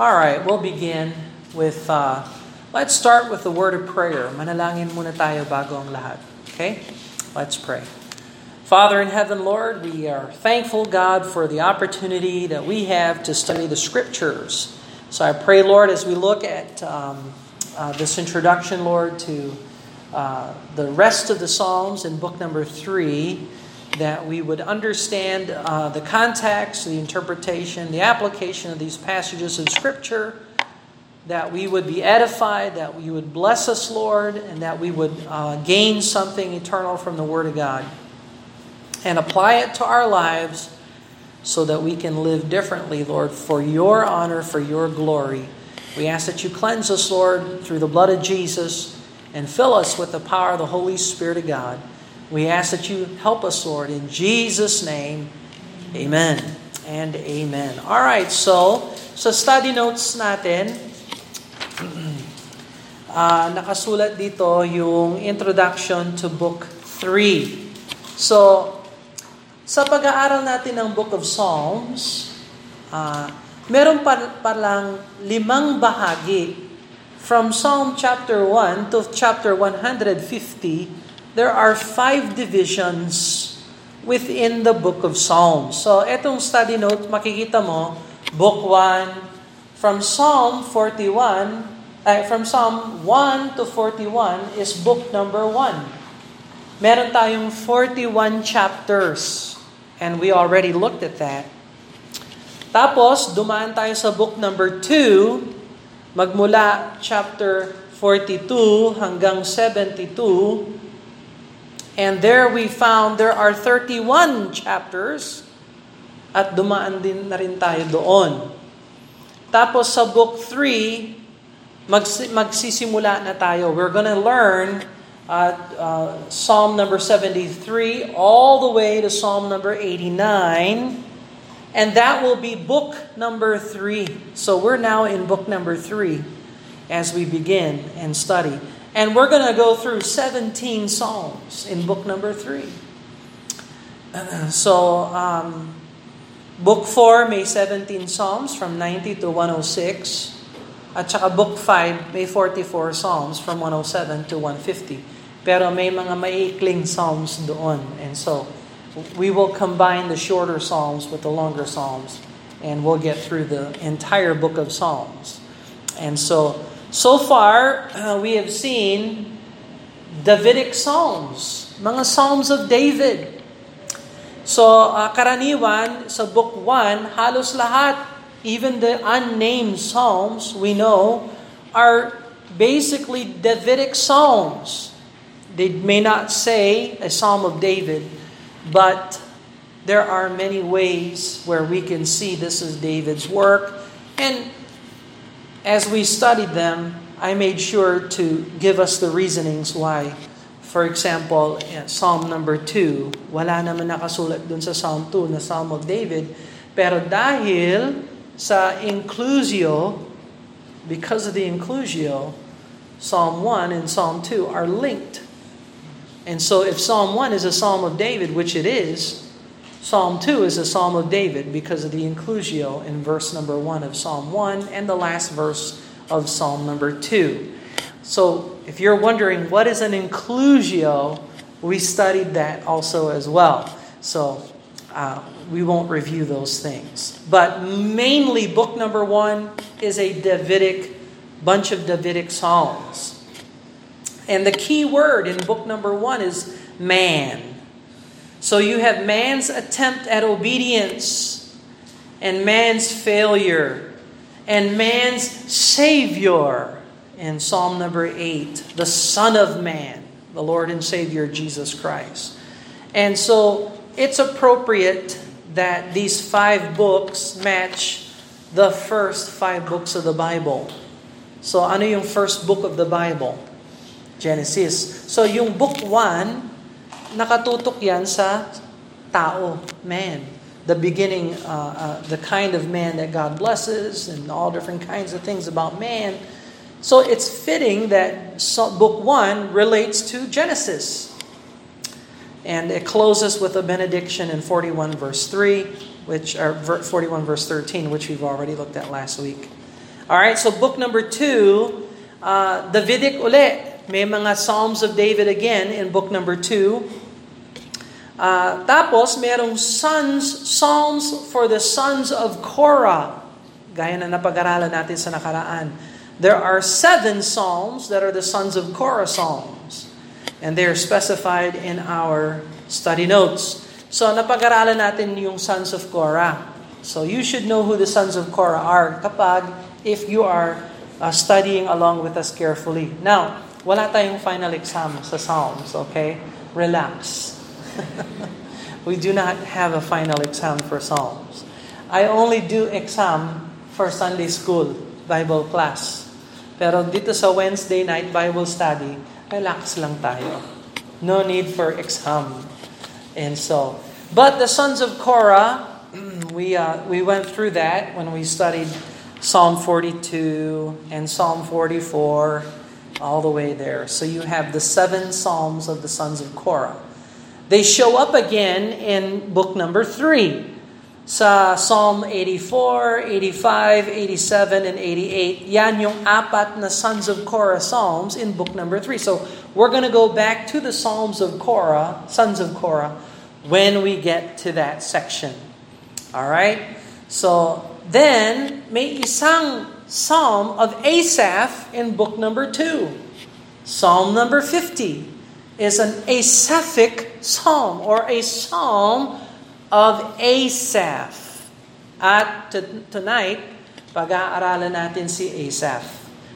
All right, we'll begin with, uh, let's start with the word of prayer. Manalangin muna tayo bago ang lahat. Okay? Let's pray. Father in heaven, Lord, we are thankful, God, for the opportunity that we have to study the scriptures. So I pray, Lord, as we look at um, uh, this introduction, Lord, to uh, the rest of the Psalms in book number three, that we would understand uh, the context, the interpretation, the application of these passages of Scripture, that we would be edified, that we would bless us, Lord, and that we would uh, gain something eternal from the Word of God and apply it to our lives so that we can live differently, Lord, for your honor, for your glory. We ask that you cleanse us, Lord, through the blood of Jesus and fill us with the power of the Holy Spirit of God. We ask that you help us, Lord, in Jesus' name. Amen and amen. All right, so sa study notes natin, uh, nakasulat dito yung introduction to book 3. So, sa pag-aaral natin ng Book of Psalms, uh, meron pa palang limang bahagi from Psalm chapter 1 to chapter 150 there are five divisions within the book of Psalms. So, etong study note, makikita mo, book 1, from Psalm 41, uh, from Psalm 1 to 41 is book number 1. Meron tayong 41 chapters, and we already looked at that. Tapos, dumaan tayo sa book number 2, magmula chapter 42 hanggang 72, And there we found there are 31 chapters at dumaan din na rin tayo doon. Tapos sa book 3, mags- magsisimula na tayo. We're gonna learn uh, uh, Psalm number 73 all the way to Psalm number 89. And that will be book number 3. So we're now in book number 3 as we begin and study. And we're going to go through 17 Psalms in book number 3. so, um, book 4 may 17 Psalms from 90 to 106. At saka book 5 may 44 Psalms from 107 to 150. Pero may mga maiikling Psalms doon. And so, we will combine the shorter Psalms with the longer Psalms. And we'll get through the entire book of Psalms. And so, So far, uh, we have seen Davidic Psalms, mga Psalms of David. So, uh, karaniwan sa book 1, halos lahat, even the unnamed Psalms, we know, are basically Davidic Psalms. They may not say a Psalm of David, but there are many ways where we can see this is David's work. And as we studied them, I made sure to give us the reasonings why. For example, Psalm number 2, wala naman nakasulat dun sa Psalm 2 na Psalm of David. Pero dahil sa inclusio, because of the inclusio, Psalm 1 and Psalm 2 are linked. And so if Psalm 1 is a Psalm of David, which it is, Psalm 2 is a Psalm of David because of the inclusio in verse number 1 of Psalm 1 and the last verse of Psalm number 2. So, if you're wondering what is an inclusio, we studied that also as well. So, uh, we won't review those things. But mainly, book number 1 is a Davidic, bunch of Davidic Psalms. And the key word in book number 1 is man. So you have man's attempt at obedience and man's failure and man's savior in Psalm number 8, the Son of Man, the Lord and Savior Jesus Christ. And so it's appropriate that these five books match the first five books of the Bible. So ano yung first book of the Bible? Genesis. So yung book 1 nakatutok yan sa tao, man. The beginning, uh, uh, the kind of man that God blesses, and all different kinds of things about man. So it's fitting that book one relates to Genesis. And it closes with a benediction in 41 verse 3, which or 41 verse 13, which we've already looked at last week. Alright, so book number two, uh, Davidic uli. May mga Psalms of David again in book number two. Uh, tapos, merong sons, Psalms for the sons of Korah. Gaya na napag-aralan natin sa nakaraan. There are seven Psalms that are the sons of Korah Psalms. And they are specified in our study notes. So, napag-aralan natin yung sons of Korah. So, you should know who the sons of Korah are kapag if you are uh, studying along with us carefully. Now, wala tayong final exam sa Psalms, okay? Relax. we do not have a final exam for Psalms. I only do exam for Sunday school, Bible class. Pero dito sa Wednesday night Bible study, relax lang tayo. No need for exam. And so, but the sons of Korah, we uh, we went through that when we studied Psalm 42 and Psalm 44 all the way there. So you have the seven psalms of the sons of Korah. They show up again in book number 3. Sa Psalm 84, 85, 87, and 88, yan yung apat na Sons of Korah Psalms in book number 3. So we're going to go back to the Psalms of Korah, Sons of Korah, when we get to that section. All right? So then, may isang Psalm of Asaph in book number 2. Psalm number 50 is an Asaphic psalm or a psalm of Asaph. At t- tonight, pag-aaralan natin si Asaph.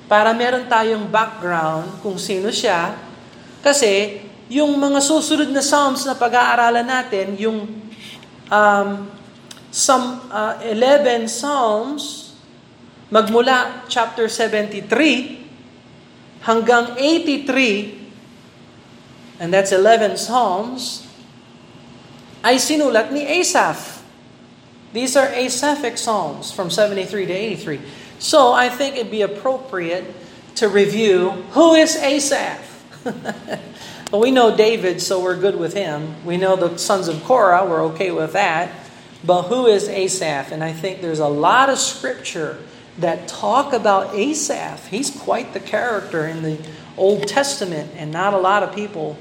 Para meron tayong background kung sino siya. Kasi yung mga susunod na psalms na pag-aaralan natin, yung um, some, uh, 11 psalms, magmula chapter 73 hanggang 83, and that's 11 Psalms, ay sinulat ni Asaph. These are Asaphic Psalms from 73 to 83. So I think it'd be appropriate to review who is Asaph? well, we know David, so we're good with him. We know the sons of Korah, we're okay with that. But who is Asaph? And I think there's a lot of scripture that talk about Asaph. He's quite the character in the Old Testament, and not a lot of people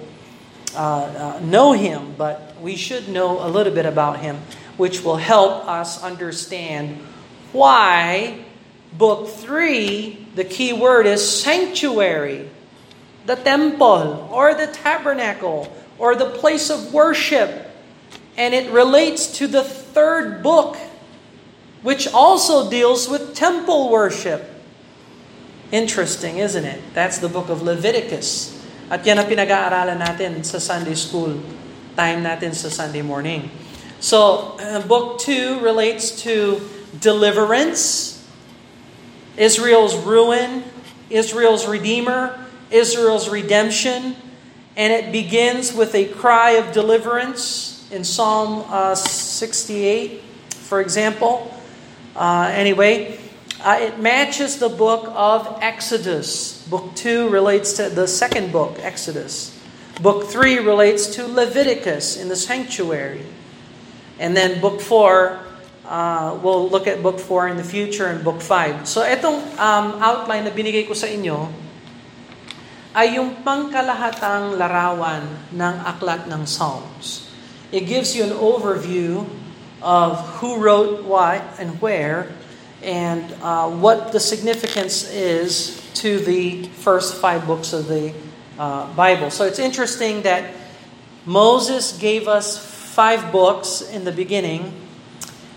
uh, uh, know him, but we should know a little bit about him, which will help us understand why book 3, the key word is sanctuary, the temple, or the tabernacle, or the place of worship. And it relates to the third book, which also deals with temple worship. Interesting, isn't it? That's the book of Leviticus. At yan ang pinag-aaralan natin sa Sunday school time natin sa Sunday morning. So, uh, book 2 relates to deliverance, Israel's ruin, Israel's redeemer, Israel's redemption, and it begins with a cry of deliverance in Psalm uh, 68, for example. Uh, anyway, uh, it matches the book of Exodus. Book 2 relates to the second book, Exodus. Book 3 relates to Leviticus in the sanctuary. And then book 4, uh, we'll look at book 4 in the future and book 5. So itong um, outline na binigay ko sa inyo ay yung pangkalahatang larawan ng aklat ng Psalms. It gives you an overview of who wrote what and where and uh, what the significance is to the first five books of the uh, Bible. So it's interesting that Moses gave us five books in the beginning,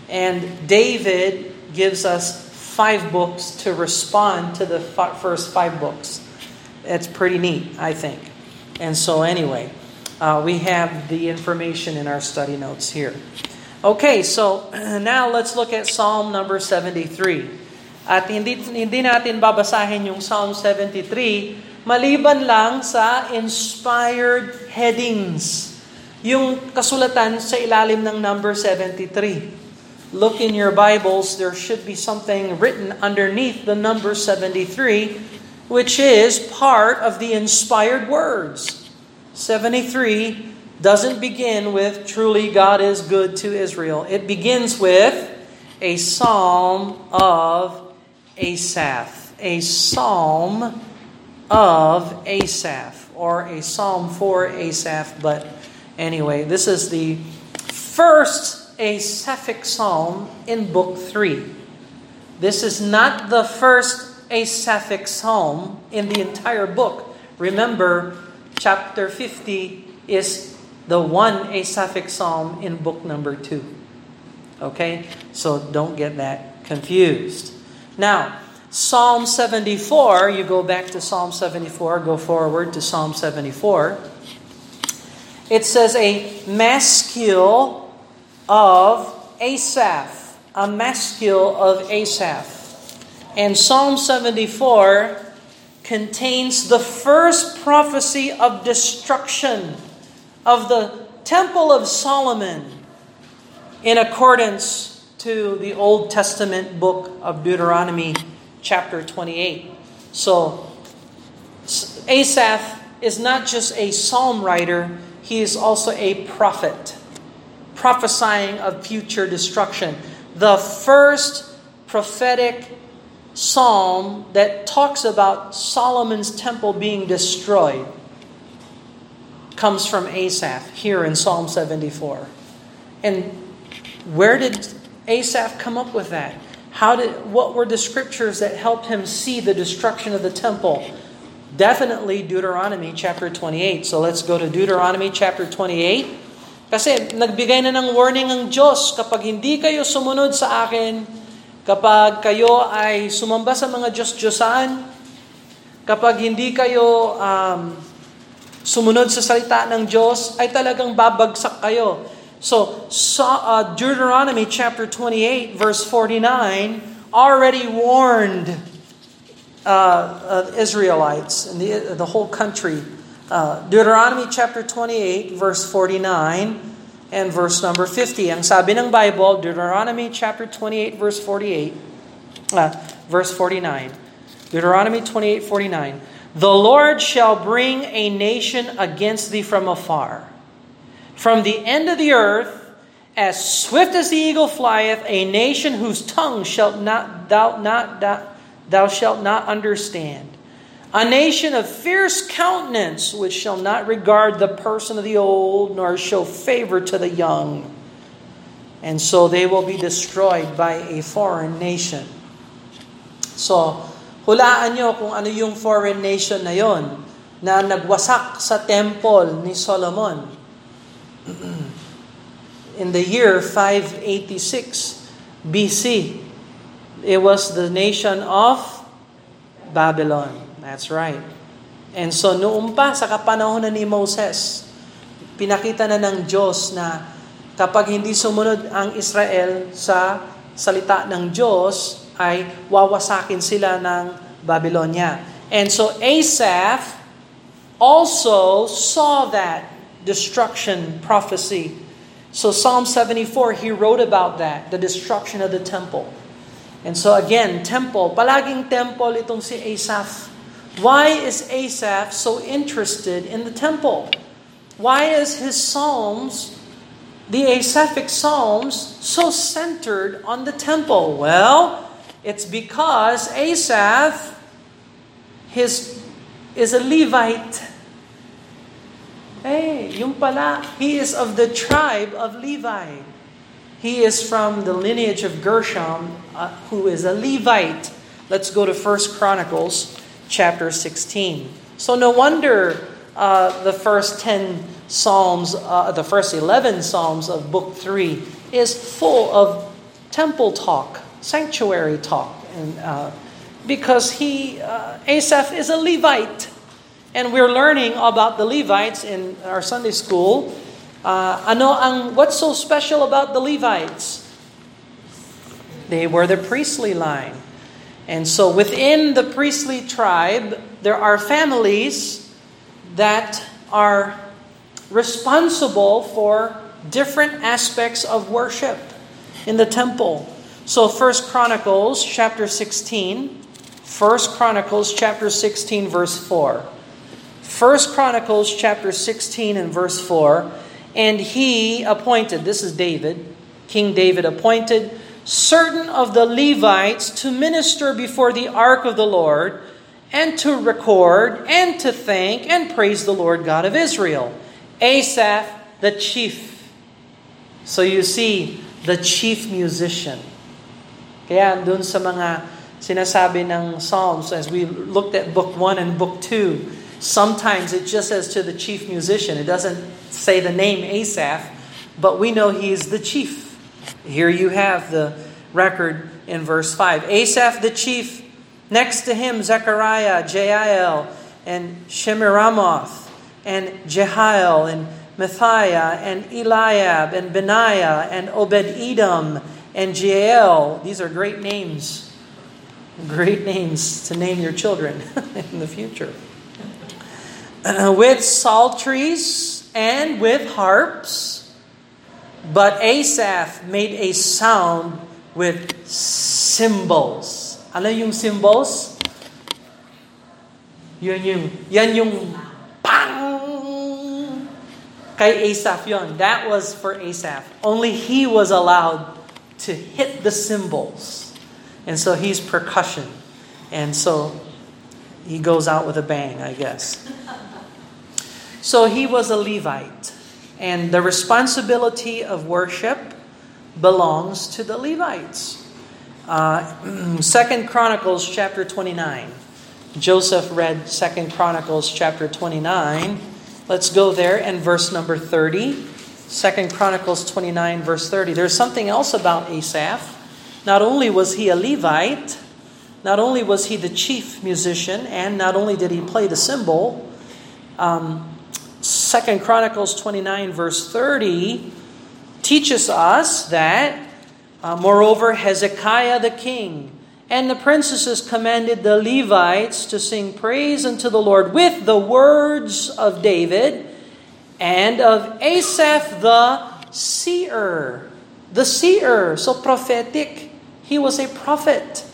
and David gives us five books to respond to the first five books. It's pretty neat, I think. And so, anyway, uh, we have the information in our study notes here. Okay, so now let's look at Psalm number 73. At hindi, hindi natin babasahin yung Psalm 73 maliban lang sa inspired headings. Yung kasulatan sa ilalim ng number 73. Look in your Bibles, there should be something written underneath the number 73, which is part of the inspired words. 73 doesn't begin with truly God is good to Israel. It begins with a psalm of Asaph, a psalm of Asaph, or a psalm for Asaph. But anyway, this is the first Asaphic psalm in Book 3. This is not the first Asaphic psalm in the entire book. Remember, chapter 50 is the one Asaphic psalm in book number 2. Okay? So don't get that confused. Now, Psalm 74, you go back to Psalm 74, go forward to Psalm 74. It says a maskil of Asaph, a maskil of Asaph. And Psalm 74 contains the first prophecy of destruction of the Temple of Solomon in accordance to the Old Testament book of Deuteronomy chapter 28. So, Asaph is not just a psalm writer, he is also a prophet, prophesying of future destruction. The first prophetic psalm that talks about Solomon's temple being destroyed comes from Asaph here in Psalm 74. And where did Asaph come up with that? How did what were the scriptures that helped him see the destruction of the temple? Definitely Deuteronomy chapter 28. So let's go to Deuteronomy chapter 28. Kasi nagbigay na ng warning ang Diyos kapag hindi kayo sumunod sa akin, kapag kayo ay sumamba sa mga Diyos-Diyosan, kapag hindi kayo um, sumunod sa salita ng Diyos, ay talagang babagsak kayo. So, uh, Deuteronomy chapter 28, verse 49, already warned uh, uh, Israelites and the, the whole country. Uh, Deuteronomy chapter 28, verse 49 and verse number 50. Ang sabi ng Bible, Deuteronomy chapter 28, verse 48, uh, verse 49. Deuteronomy 28, 49. The Lord shall bring a nation against thee from afar from the end of the earth, as swift as the eagle flieth, a nation whose tongue shalt not thou not thou, thou shalt not understand. A nation of fierce countenance, which shall not regard the person of the old, nor show favor to the young. And so they will be destroyed by a foreign nation. So, hulaan nyo kung ano yung foreign nation na yon na nagwasak sa temple ni Solomon. in the year 586 BC, it was the nation of Babylon. That's right. And so noong pa sa kapanahon ni Moses, pinakita na ng Diyos na kapag hindi sumunod ang Israel sa salita ng Diyos, ay wawasakin sila ng Babylonia. And so Asaph also saw that destruction prophecy. So Psalm 74, he wrote about that, the destruction of the temple. And so again, temple, palaging temple itong si Asaph. Why is Asaph so interested in the temple? Why is his psalms, the Asaphic psalms, so centered on the temple? Well, it's because Asaph his, is a Levite. Hey, yung pala, he is of the tribe of Levi. He is from the lineage of Gershom, uh, who is a Levite. Let's go to First Chronicles chapter 16. So no wonder uh, the first 10 Psalms, uh, the first 11 Psalms of Book 3 is full of temple talk, sanctuary talk. And, uh, because he, uh, Asaph is a Levite. And we're learning about the Levites in our Sunday school. Uh, ano ang what's so special about the Levites? They were the priestly line. And so within the priestly tribe, there are families that are responsible for different aspects of worship in the temple. So First Chronicles chapter 16, First Chronicles chapter 16 verse 4. First Chronicles chapter 16 and verse 4, and he appointed, this is David, King David appointed certain of the Levites to minister before the ark of the Lord, and to record, and to thank, and praise the Lord God of Israel. Asaph, the chief. So you see, the chief musician. Kaya dun sa mga sinasabi ng Psalms, as we looked at book 1 and book 2, sometimes it just says to the chief musician. It doesn't say the name Asaph, but we know he is the chief. Here you have the record in verse 5. Asaph the chief, next to him Zechariah, Jael, and Shemiramoth, and Jehiel, and Matthiah, and Eliab, and Benaiah, and Obed-Edom, and Jael. These are great names. Great names to name your children in the future. Uh, with psalteries and with harps, but Asaph made a sound with cymbals. Ano yung cymbals? Yun yung, yan yung pang! Kay Asaph yon. That was for Asaph. Only he was allowed to hit the cymbals. And so he's percussion. And so he goes out with a bang, I guess. So he was a Levite. And the responsibility of worship belongs to the Levites. Uh, Second Chronicles chapter 29. Joseph read Second Chronicles chapter 29. Let's go there and verse number 30. Second Chronicles 29 verse 30. There's something else about Asaph. Not only was he a Levite, not only was he the chief musician, and not only did he play the cymbal, um, Second Chronicles 29 verse 30 teaches us that, uh, moreover, Hezekiah the king and the princesses commanded the Levites to sing praise unto the Lord with the words of David and of Asaph the seer. The seer, so prophetic. He was a prophet.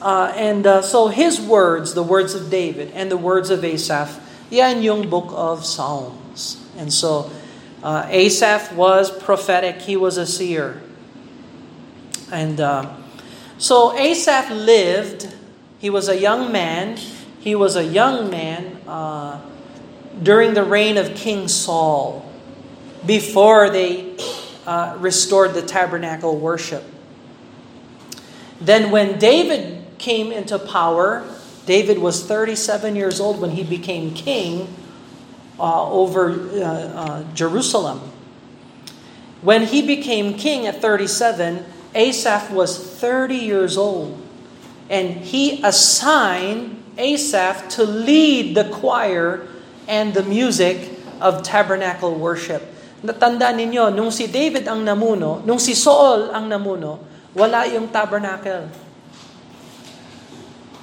Uh, and uh, so his words, the words of David and the words of Asaph, yan yung book of Psalms. And so uh, Asaph was prophetic. He was a seer. And uh, so Asaph lived. He was a young man. He was a young man uh, during the reign of King Saul, before they uh, restored the tabernacle worship. Then, when David came into power, David was 37 years old when he became king uh, over uh, uh Jerusalem. When he became king at 37, Asaph was 30 years old. And he assigned Asaph to lead the choir and the music of tabernacle worship. Natanda ninyo, nung si David ang namuno, nung si Saul ang namuno, wala yung tabernacle.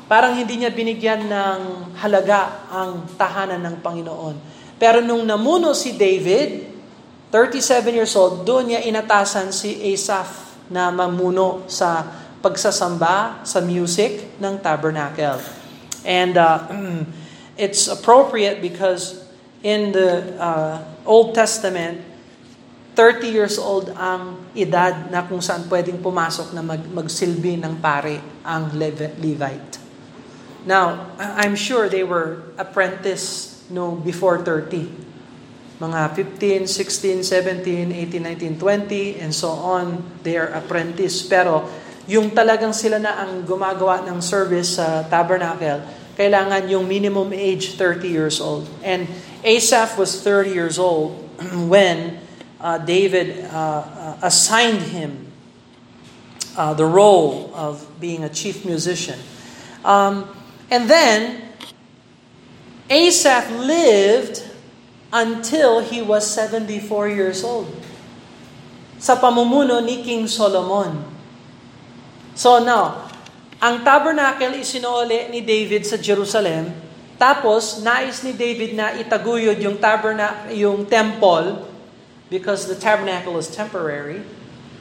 Parang hindi niya binigyan ng halaga ang tahanan ng Panginoon. Pero nung namuno si David, 37 years old, doon niya inatasan si Asaph na mamuno sa pagsasamba, sa music ng tabernacle. And uh, it's appropriate because in the uh, Old Testament, 30 years old ang edad na kung saan pwedeng pumasok na mag, magsilbi ng pare ang Levite. Now, I'm sure they were apprentice no before 30. Mga 15, 16, 17, 18, 19, 20, and so on, they are apprentice. Pero yung talagang sila na ang gumagawa ng service sa tabernacle, kailangan yung minimum age 30 years old. And Asaph was 30 years old when uh, David uh, uh, assigned him uh, the role of being a chief musician. Um, and then Asaph lived until he was 74 years old. Sa pamumuno ni King Solomon. So now, ang tabernacle isinuuli ni David sa Jerusalem, tapos nais ni David na itaguyod yung tabernacle, yung temple because the tabernacle is temporary.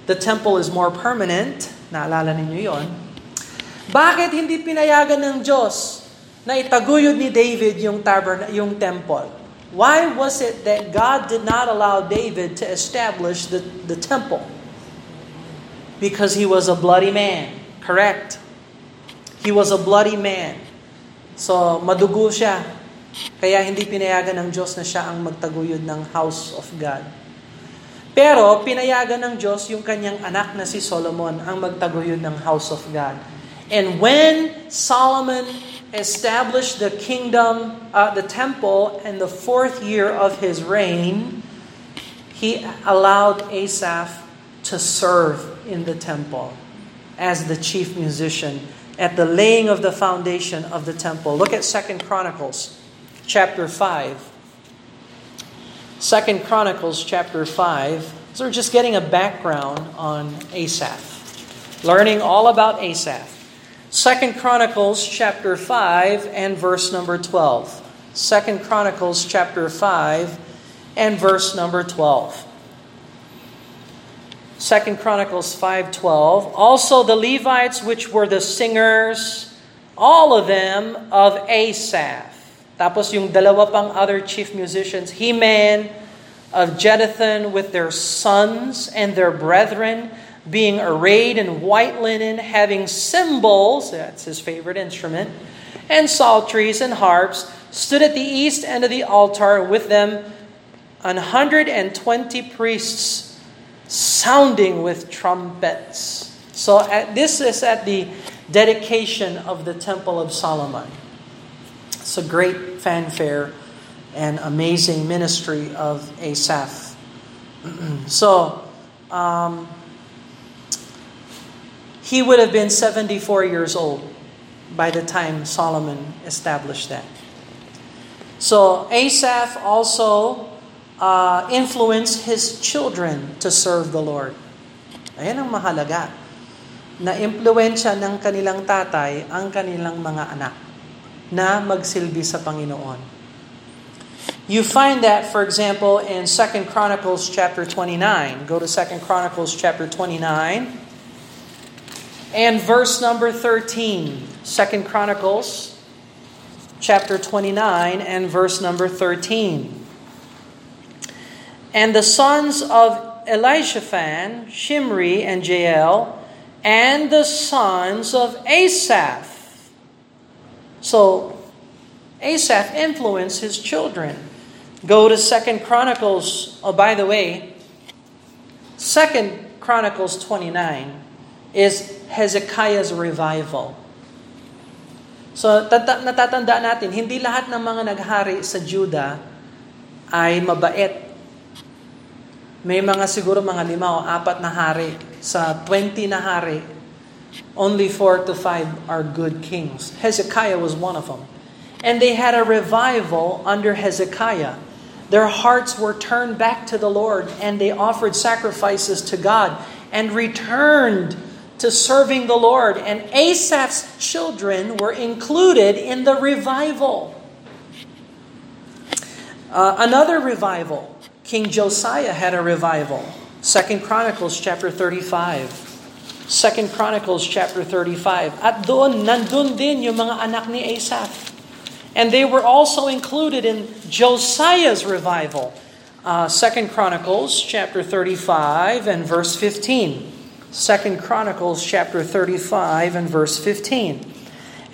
The temple is more permanent. Naalala ninyo yon. Bakit hindi pinayagan ng Diyos na itaguyod ni David yung tabernacle, yung temple? Why was it that God did not allow David to establish the, the temple? Because he was a bloody man. Correct. He was a bloody man. So, madugo siya. Kaya hindi pinayagan ng Diyos na siya ang magtaguyod ng house of God. Pero pinayagan ng Diyos yung kanyang anak na si Solomon ang magtaguyod ng house of God. And when Solomon established the kingdom, uh, the temple, in the fourth year of his reign, he allowed Asaph to serve in the temple as the chief musician at the laying of the foundation of the temple. Look at Second Chronicles chapter 5. Second Chronicles chapter 5. So we're just getting a background on Asaph. Learning all about Asaph. Second Chronicles chapter 5 and verse number 12. Second Chronicles chapter 5 and verse number 12. Second Chronicles 5:12 Also the Levites which were the singers all of them of Asaph. Tapos yung dalawa pang other chief musicians, Heman of Jeduthun with their sons and their brethren, being arrayed in white linen, having cymbals, that's his favorite instrument, and psalteries and harps, stood at the east end of the altar with them. An hundred and twenty priests sounding with trumpets. So at, this is at the dedication of the Temple of Solomon. It's a great fanfare and amazing ministry of Asaph. so, um, he would have been 74 years old by the time Solomon established that. So, Asaph also uh, influenced his children to serve the Lord. Ayan ang mahalaga. Na impluensya ng kanilang tatay ang kanilang mga anak na magsilbi sa Panginoon. You find that, for example, in 2 Chronicles chapter 29. Go to 2 Chronicles chapter 29 and verse number 13. 2 Chronicles chapter 29 and verse number 13. And the sons of Elishaphan, Shimri, and Jael, and the sons of Asaph, so Asaph influenced his children. Go to Second Chronicles. Oh, by the way, Second Chronicles 29 is Hezekiah's revival. So, tata- natatandaan natin, hindi lahat ng mga naghari sa Juda ay mabait. May mga siguro mga lima o apat na hari. Sa 20 na hari, Only four to five are good kings. Hezekiah was one of them. And they had a revival under Hezekiah. Their hearts were turned back to the Lord and they offered sacrifices to God and returned to serving the Lord. And Asaph's children were included in the revival. Uh, another revival, King Josiah had a revival. Second Chronicles chapter 35. Second Chronicles chapter 35. At doon, nandun din yung mga anak ni Asaph. And they were also included in Josiah's revival. Uh, Second Chronicles chapter 35 and verse 15. Second Chronicles chapter 35 and verse 15.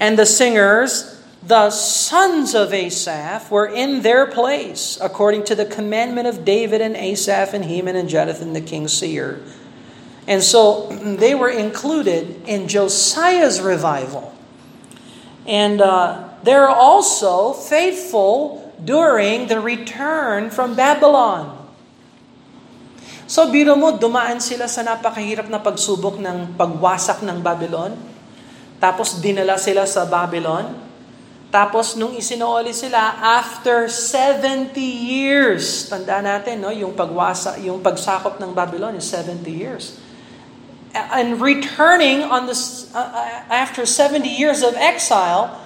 And the singers, the sons of Asaph, were in their place, according to the commandment of David and Asaph and Heman and Jeduthun the king's seer and so they were included in Josiah's revival. And uh, they're also faithful during the return from Babylon. So biro mo, dumaan sila sa napakahirap na pagsubok ng pagwasak ng Babylon. Tapos dinala sila sa Babylon. Tapos nung isinuoli sila, after 70 years, tanda natin, no, yung pagwasa, yung pagsakop ng Babylon is 70 years and returning on this uh, uh after 70 years of exile,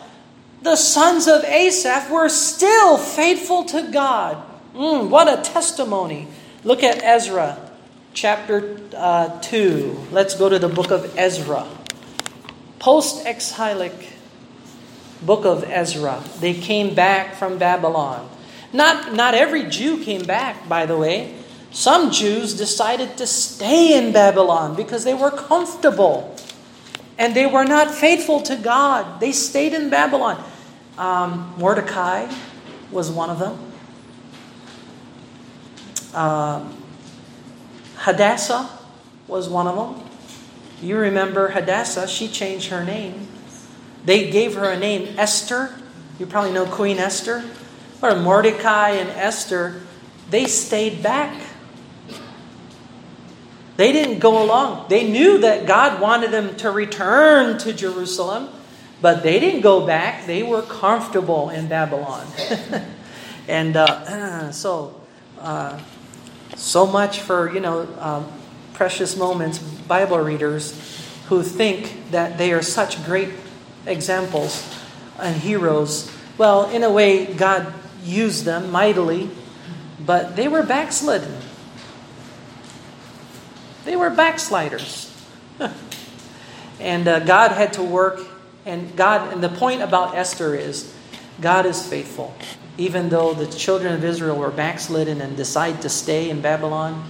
the sons of Asaph were still faithful to God. Mm, what a testimony. Look at Ezra chapter uh, 2. Let's go to the book of Ezra. Post exilic book of Ezra. They came back from Babylon. Not, not every Jew came back, by the way. Some Jews decided to stay in Babylon because they were comfortable and they were not faithful to God. They stayed in Babylon. Um, Mordecai was one of them. Uh, Hadassah was one of them. You remember Hadassah, she changed her name. They gave her a name, Esther. You probably know Queen Esther. Or Mordecai and Esther, they stayed back. They didn't go along. They knew that God wanted them to return to Jerusalem, but they didn't go back. They were comfortable in Babylon. and uh, so, uh, so much for, you know, um, precious moments, Bible readers who think that they are such great examples and heroes. Well, in a way, God used them mightily, but they were backslidden. They were backsliders. and uh, God had to work, and God, and the point about Esther is God is faithful. Even though the children of Israel were backslidden and decided to stay in Babylon,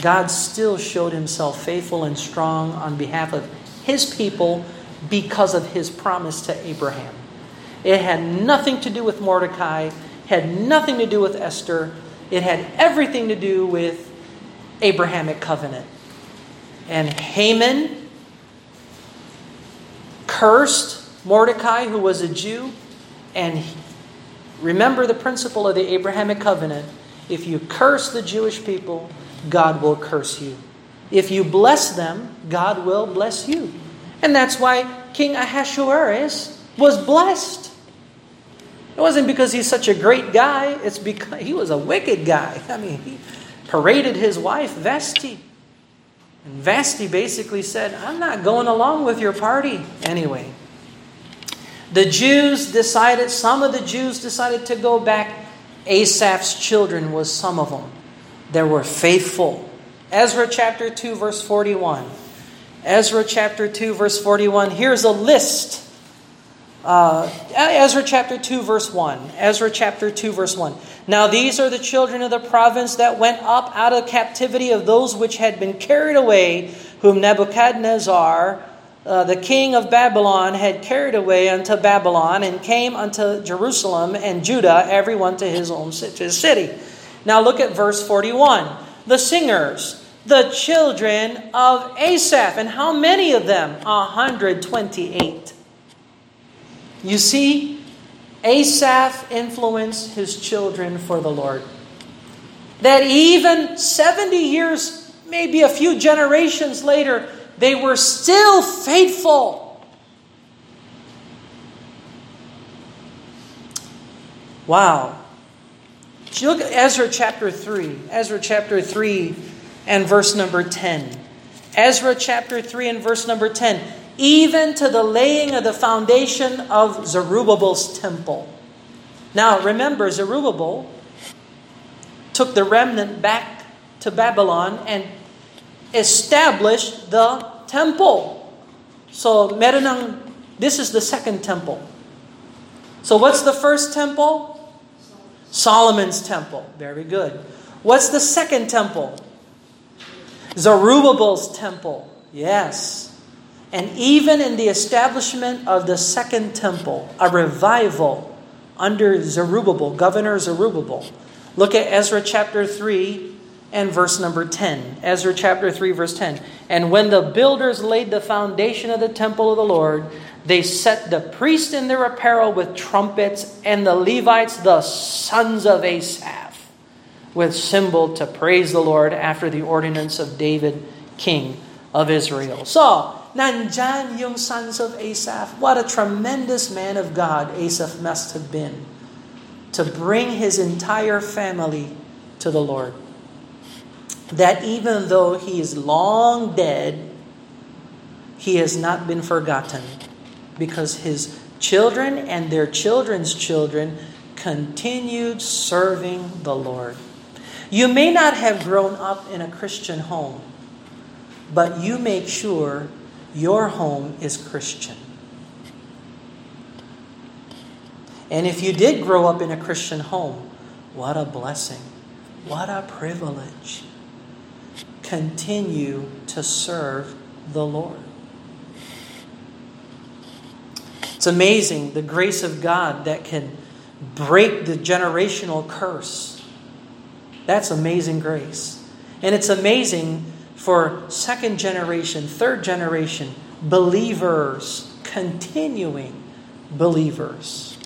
God still showed himself faithful and strong on behalf of his people because of his promise to Abraham. It had nothing to do with Mordecai, had nothing to do with Esther. It had everything to do with Abrahamic covenant. And Haman cursed Mordecai, who was a Jew, and remember the principle of the Abrahamic covenant. If you curse the Jewish people, God will curse you. If you bless them, God will bless you. And that's why King Ahasuerus was blessed. It wasn't because he's such a great guy, it's because he was a wicked guy. I mean, he paraded his wife, Vashti. And Vashti basically said, I'm not going along with your party anyway. The Jews decided, some of the Jews decided to go back. Asaph's children was some of them. They were faithful. Ezra chapter 2, verse 41. Ezra chapter 2, verse 41. Here's a list. Uh, Ezra chapter 2, verse 1. Ezra chapter 2, verse 1. Now these are the children of the province that went up out of captivity of those which had been carried away, whom Nebuchadnezzar, uh, the king of Babylon, had carried away unto Babylon, and came unto Jerusalem and Judah, everyone to his own city. Now look at verse 41. The singers, the children of Asaph. And how many of them? 128. You see, Asaph influenced his children for the Lord. That even 70 years, maybe a few generations later, they were still faithful. Wow. Look at Ezra chapter 3. Ezra chapter 3 and verse number 10. Ezra chapter 3 and verse number 10 even to the laying of the foundation of Zerubbabel's temple. Now, remember, Zerubbabel took the remnant back to Babylon and established the temple. So, meron this is the second temple. So, what's the first temple? Solomon's temple. Very good. What's the second temple? Zerubbabel's temple. Yes. And even in the establishment of the second temple, a revival under Zerubbabel, Governor Zerubbabel. Look at Ezra chapter 3 and verse number 10. Ezra chapter 3, verse 10. And when the builders laid the foundation of the temple of the Lord, they set the priests in their apparel with trumpets, and the Levites, the sons of Asaph, with cymbal to praise the Lord after the ordinance of David, king of Israel. So, nandyan yung sons of Asaph. What a tremendous man of God Asaph must have been to bring his entire family to the Lord. That even though he is long dead, he has not been forgotten because his children and their children's children continued serving the Lord. You may not have grown up in a Christian home, but you make sure your home is Christian. And if you did grow up in a Christian home, what a blessing. What a privilege. continue to serve the Lord. It's amazing the grace of God that can break the generational curse. That's amazing grace. And it's amazing for second generation, third generation believers, continuing believers.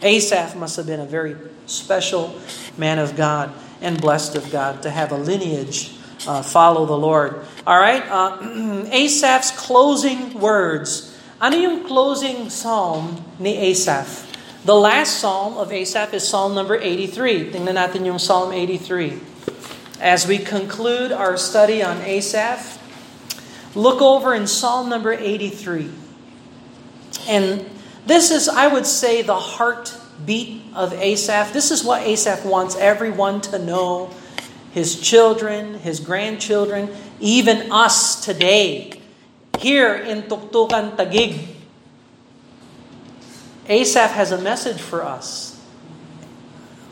Asaph must have been a very special man of God and blessed of God to have a lineage uh, follow the Lord. All right, uh, Asaph's closing words. Ano yung closing psalm ni Asaph? The last psalm of Asaph is Psalm number 83. Tingnan natin yung Psalm 83. As we conclude our study on Asaph, look over in Psalm number 83. And this is, I would say, the heartbeat of Asaph. This is what Asaph wants everyone to know his children, his grandchildren, even us today, here in Tuktukan Taguig. Asaph has a message for us.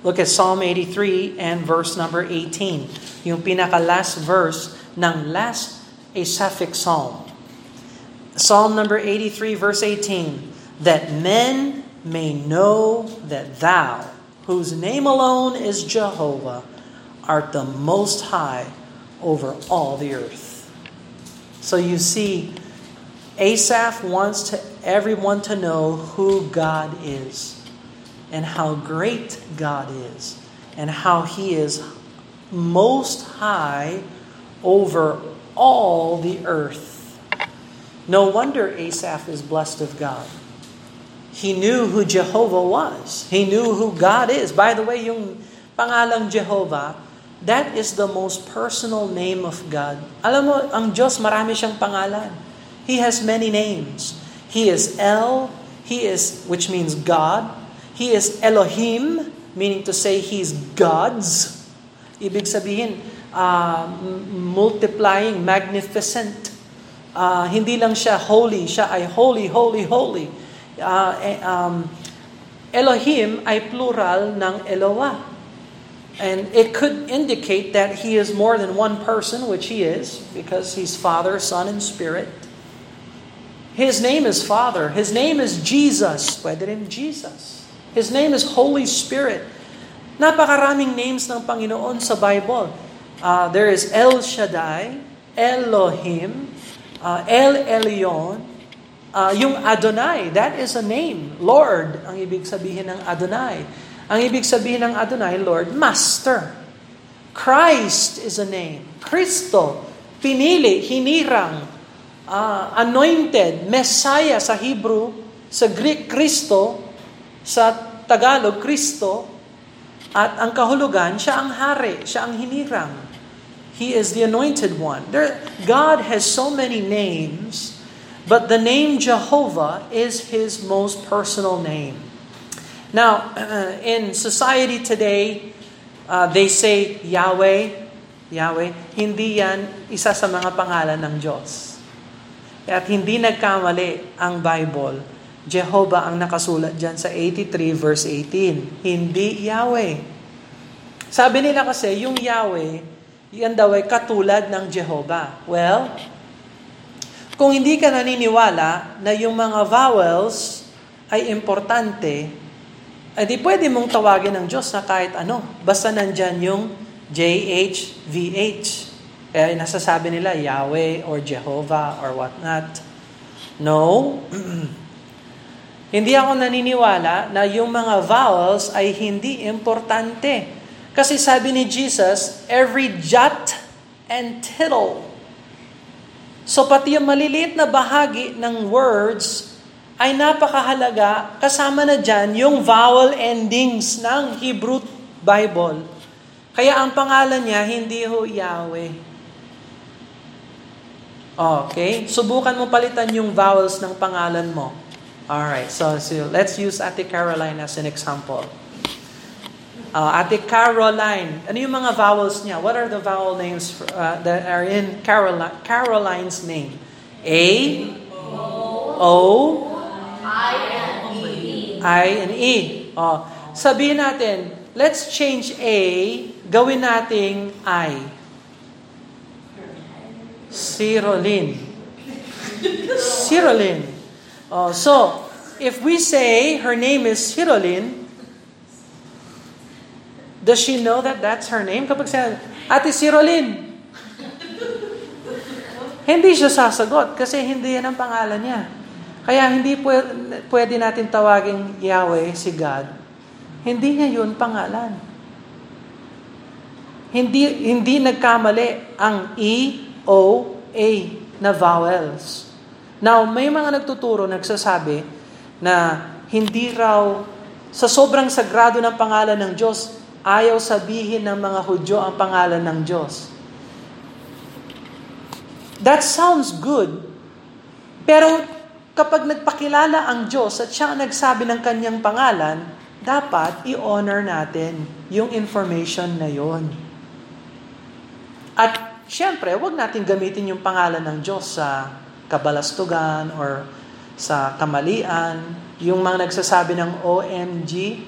Look at Psalm 83 and verse number 18. Yung pinaka-last verse ng last Asaphic Psalm. Psalm number 83, verse 18. That men may know that thou, whose name alone is Jehovah, art the most high over all the earth. So you see, Asaph wants to everyone to know who God is and how great God is and how he is most high over all the earth. No wonder Asaph is blessed of God. He knew who Jehovah was. He knew who God is. By the way, yung pangalang Jehovah, that is the most personal name of God. Alam mo, ang Diyos marami siyang pangalan. He has many names. He is El, He is, which means God. He is Elohim, meaning to say He's God's. Ibig sabihin, uh, multiplying, magnificent. Uh, hindi lang siya holy, siya ay holy, holy, holy. Uh, um, Elohim ay plural ng Eloah. And it could indicate that he is more than one person, which he is, because he's Father, Son, and Spirit. His name is Father. His name is Jesus. Pwede rin Jesus. His name is Holy Spirit. Napakaraming names ng Panginoon sa Bible. Uh, there is El Shaddai, Elohim, uh, El Elyon, uh, yung Adonai, that is a name. Lord, ang ibig sabihin ng Adonai. Ang ibig sabihin ng Adonai, Lord, Master. Christ is a name. Kristo, pinili, hinirang, uh, anointed, Messiah sa Hebrew, sa Greek, Kristo, sa Tagalog, Kristo, at ang kahulugan, siya ang hari, siya ang hinirang. He is the anointed one. There, God has so many names, but the name Jehovah is His most personal name. Now, uh, in society today, uh, they say Yahweh, Yahweh. Hindi yan isa sa mga pangalan ng Diyos. At hindi nagkamali ang Bible. Jehovah ang nakasulat dyan sa 83 verse 18. Hindi Yahweh. Sabi nila kasi, yung Yahweh, yan daw ay katulad ng Jehovah. Well, kung hindi ka naniniwala na yung mga vowels ay importante, ay di pwede mong tawagin ng Diyos na kahit ano. Basta nandyan yung JHVH. Kaya nasasabi nila Yahweh or Jehovah or what not. No. hindi ako naniniwala na yung mga vowels ay hindi importante. Kasi sabi ni Jesus, every jot and tittle. So pati yung maliliit na bahagi ng words ay napakahalaga. Kasama na dyan yung vowel endings ng Hebrew Bible. Kaya ang pangalan niya, hindi ho Yahweh. Okay? Subukan mo palitan yung vowels ng pangalan mo. Alright, so, so let's use Ate Caroline as an example. Uh, Ate Caroline, ano yung mga vowels niya? What are the vowel names for, uh, that are in Caroline, Caroline's name? A, O, I, and E. I and E. Oh, sabihin natin, let's change A, gawin nating I. Sirolin. Sirolin. Oh, so, if we say her name is Sirolin, does she know that that's her name? Kapag siya, Ate Sirolin, hindi siya sasagot kasi hindi yan ang pangalan niya. Kaya hindi pwede natin tawagin Yahweh, si God. Hindi niya yun pangalan. Hindi, hindi nagkamali ang E, O, A na vowels. Now, may mga nagtuturo, nagsasabi na hindi raw, sa sobrang sagrado ng pangalan ng Diyos, ayaw sabihin ng mga Hudyo ang pangalan ng Diyos. That sounds good. Pero kapag nagpakilala ang Diyos at siya ang nagsabi ng kanyang pangalan, dapat i-honor natin yung information na yon. At syempre, wag natin gamitin yung pangalan ng Diyos sa kabalastugan or sa kamalian. Yung mga nagsasabi ng OMG,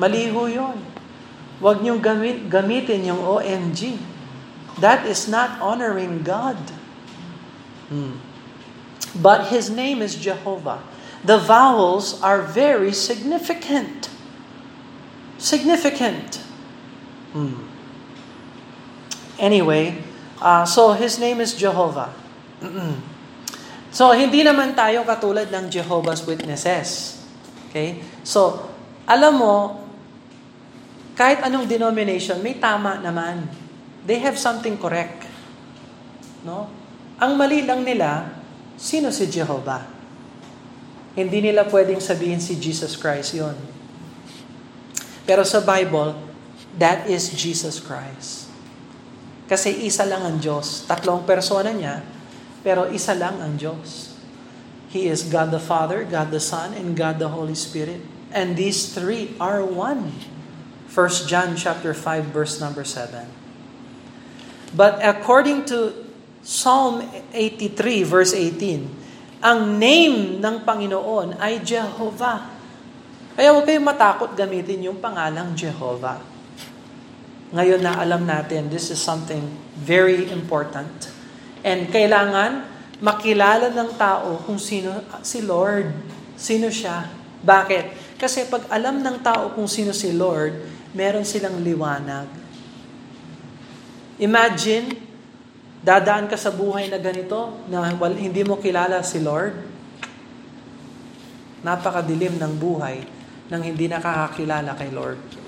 maliho yon. Huwag niyong gamit, gamitin yung OMG. That is not honoring God. Hmm. But his name is Jehovah. The vowels are very significant. Significant. Hmm. Anyway, uh, so his name is Jehovah. so hindi naman tayo katulad ng Jehovah's Witnesses. Okay? So, alam mo, kahit anong denomination, may tama naman. They have something correct. No? Ang mali lang nila, sino si Jehovah? Hindi nila pwedeng sabihin si Jesus Christ yon. Pero sa Bible, that is Jesus Christ. Kasi isa lang ang Diyos. Tatlong persona niya, pero isa lang ang Diyos. He is God the Father, God the Son, and God the Holy Spirit. And these three are one. 1 John chapter 5 verse number 7. But according to Psalm 83 verse 18, ang name ng Panginoon ay Jehovah. Kaya huwag kayong matakot gamitin yung pangalang Jehovah. Ngayon na alam natin, this is something very important. And kailangan makilala ng tao kung sino si Lord. Sino siya? Bakit? Kasi pag alam ng tao kung sino si Lord, meron silang liwanag. Imagine, Dadaan ka sa buhay na ganito na hindi mo kilala si Lord. Napakadilim ng buhay nang hindi nakakakilala kay Lord.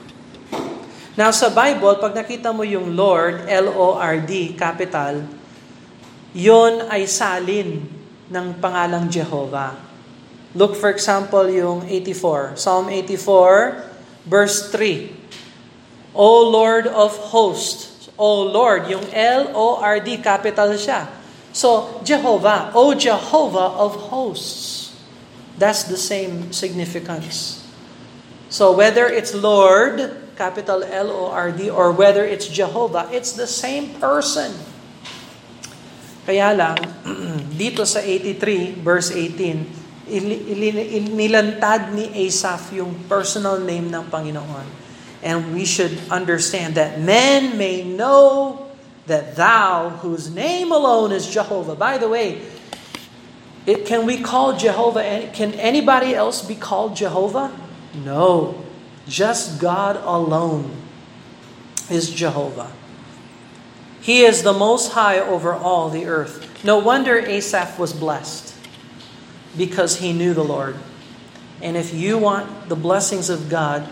Now sa Bible, pag nakita mo yung Lord, L-O-R-D, capital, yon ay salin ng pangalang Jehovah. Look for example yung 84, Psalm 84, verse 3. O Lord of hosts, O Lord, yung L-O-R-D, capital siya. So, Jehovah, O Jehovah of hosts. That's the same significance. So, whether it's Lord, capital L-O-R-D, or whether it's Jehovah, it's the same person. Kaya lang, dito sa 83, verse 18, nilantad ni Asaph yung personal name ng Panginoon. And we should understand that men may know that thou, whose name alone is Jehovah. By the way, it, can we call Jehovah, can anybody else be called Jehovah? No. Just God alone is Jehovah. He is the most high over all the earth. No wonder Asaph was blessed because he knew the Lord. And if you want the blessings of God,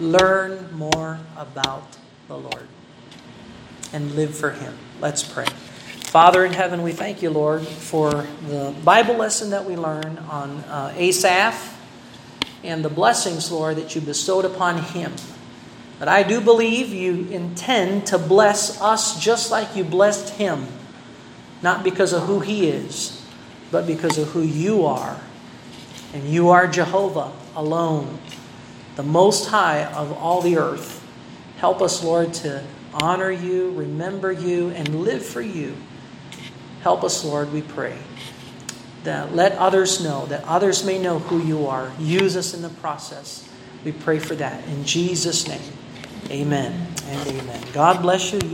learn more about the Lord and live for Him. Let's pray. Father in heaven, we thank you, Lord, for the Bible lesson that we learned on uh, Asaph and the blessings, Lord, that you bestowed upon him. But I do believe you intend to bless us just like you blessed him, not because of who he is, but because of who you are. And you are Jehovah alone the Most High of all the earth. Help us, Lord, to honor you, remember you, and live for you. Help us, Lord, we pray. That let others know, that others may know who you are. Use us in the process. We pray for that. In Jesus' name, amen and amen. God bless you.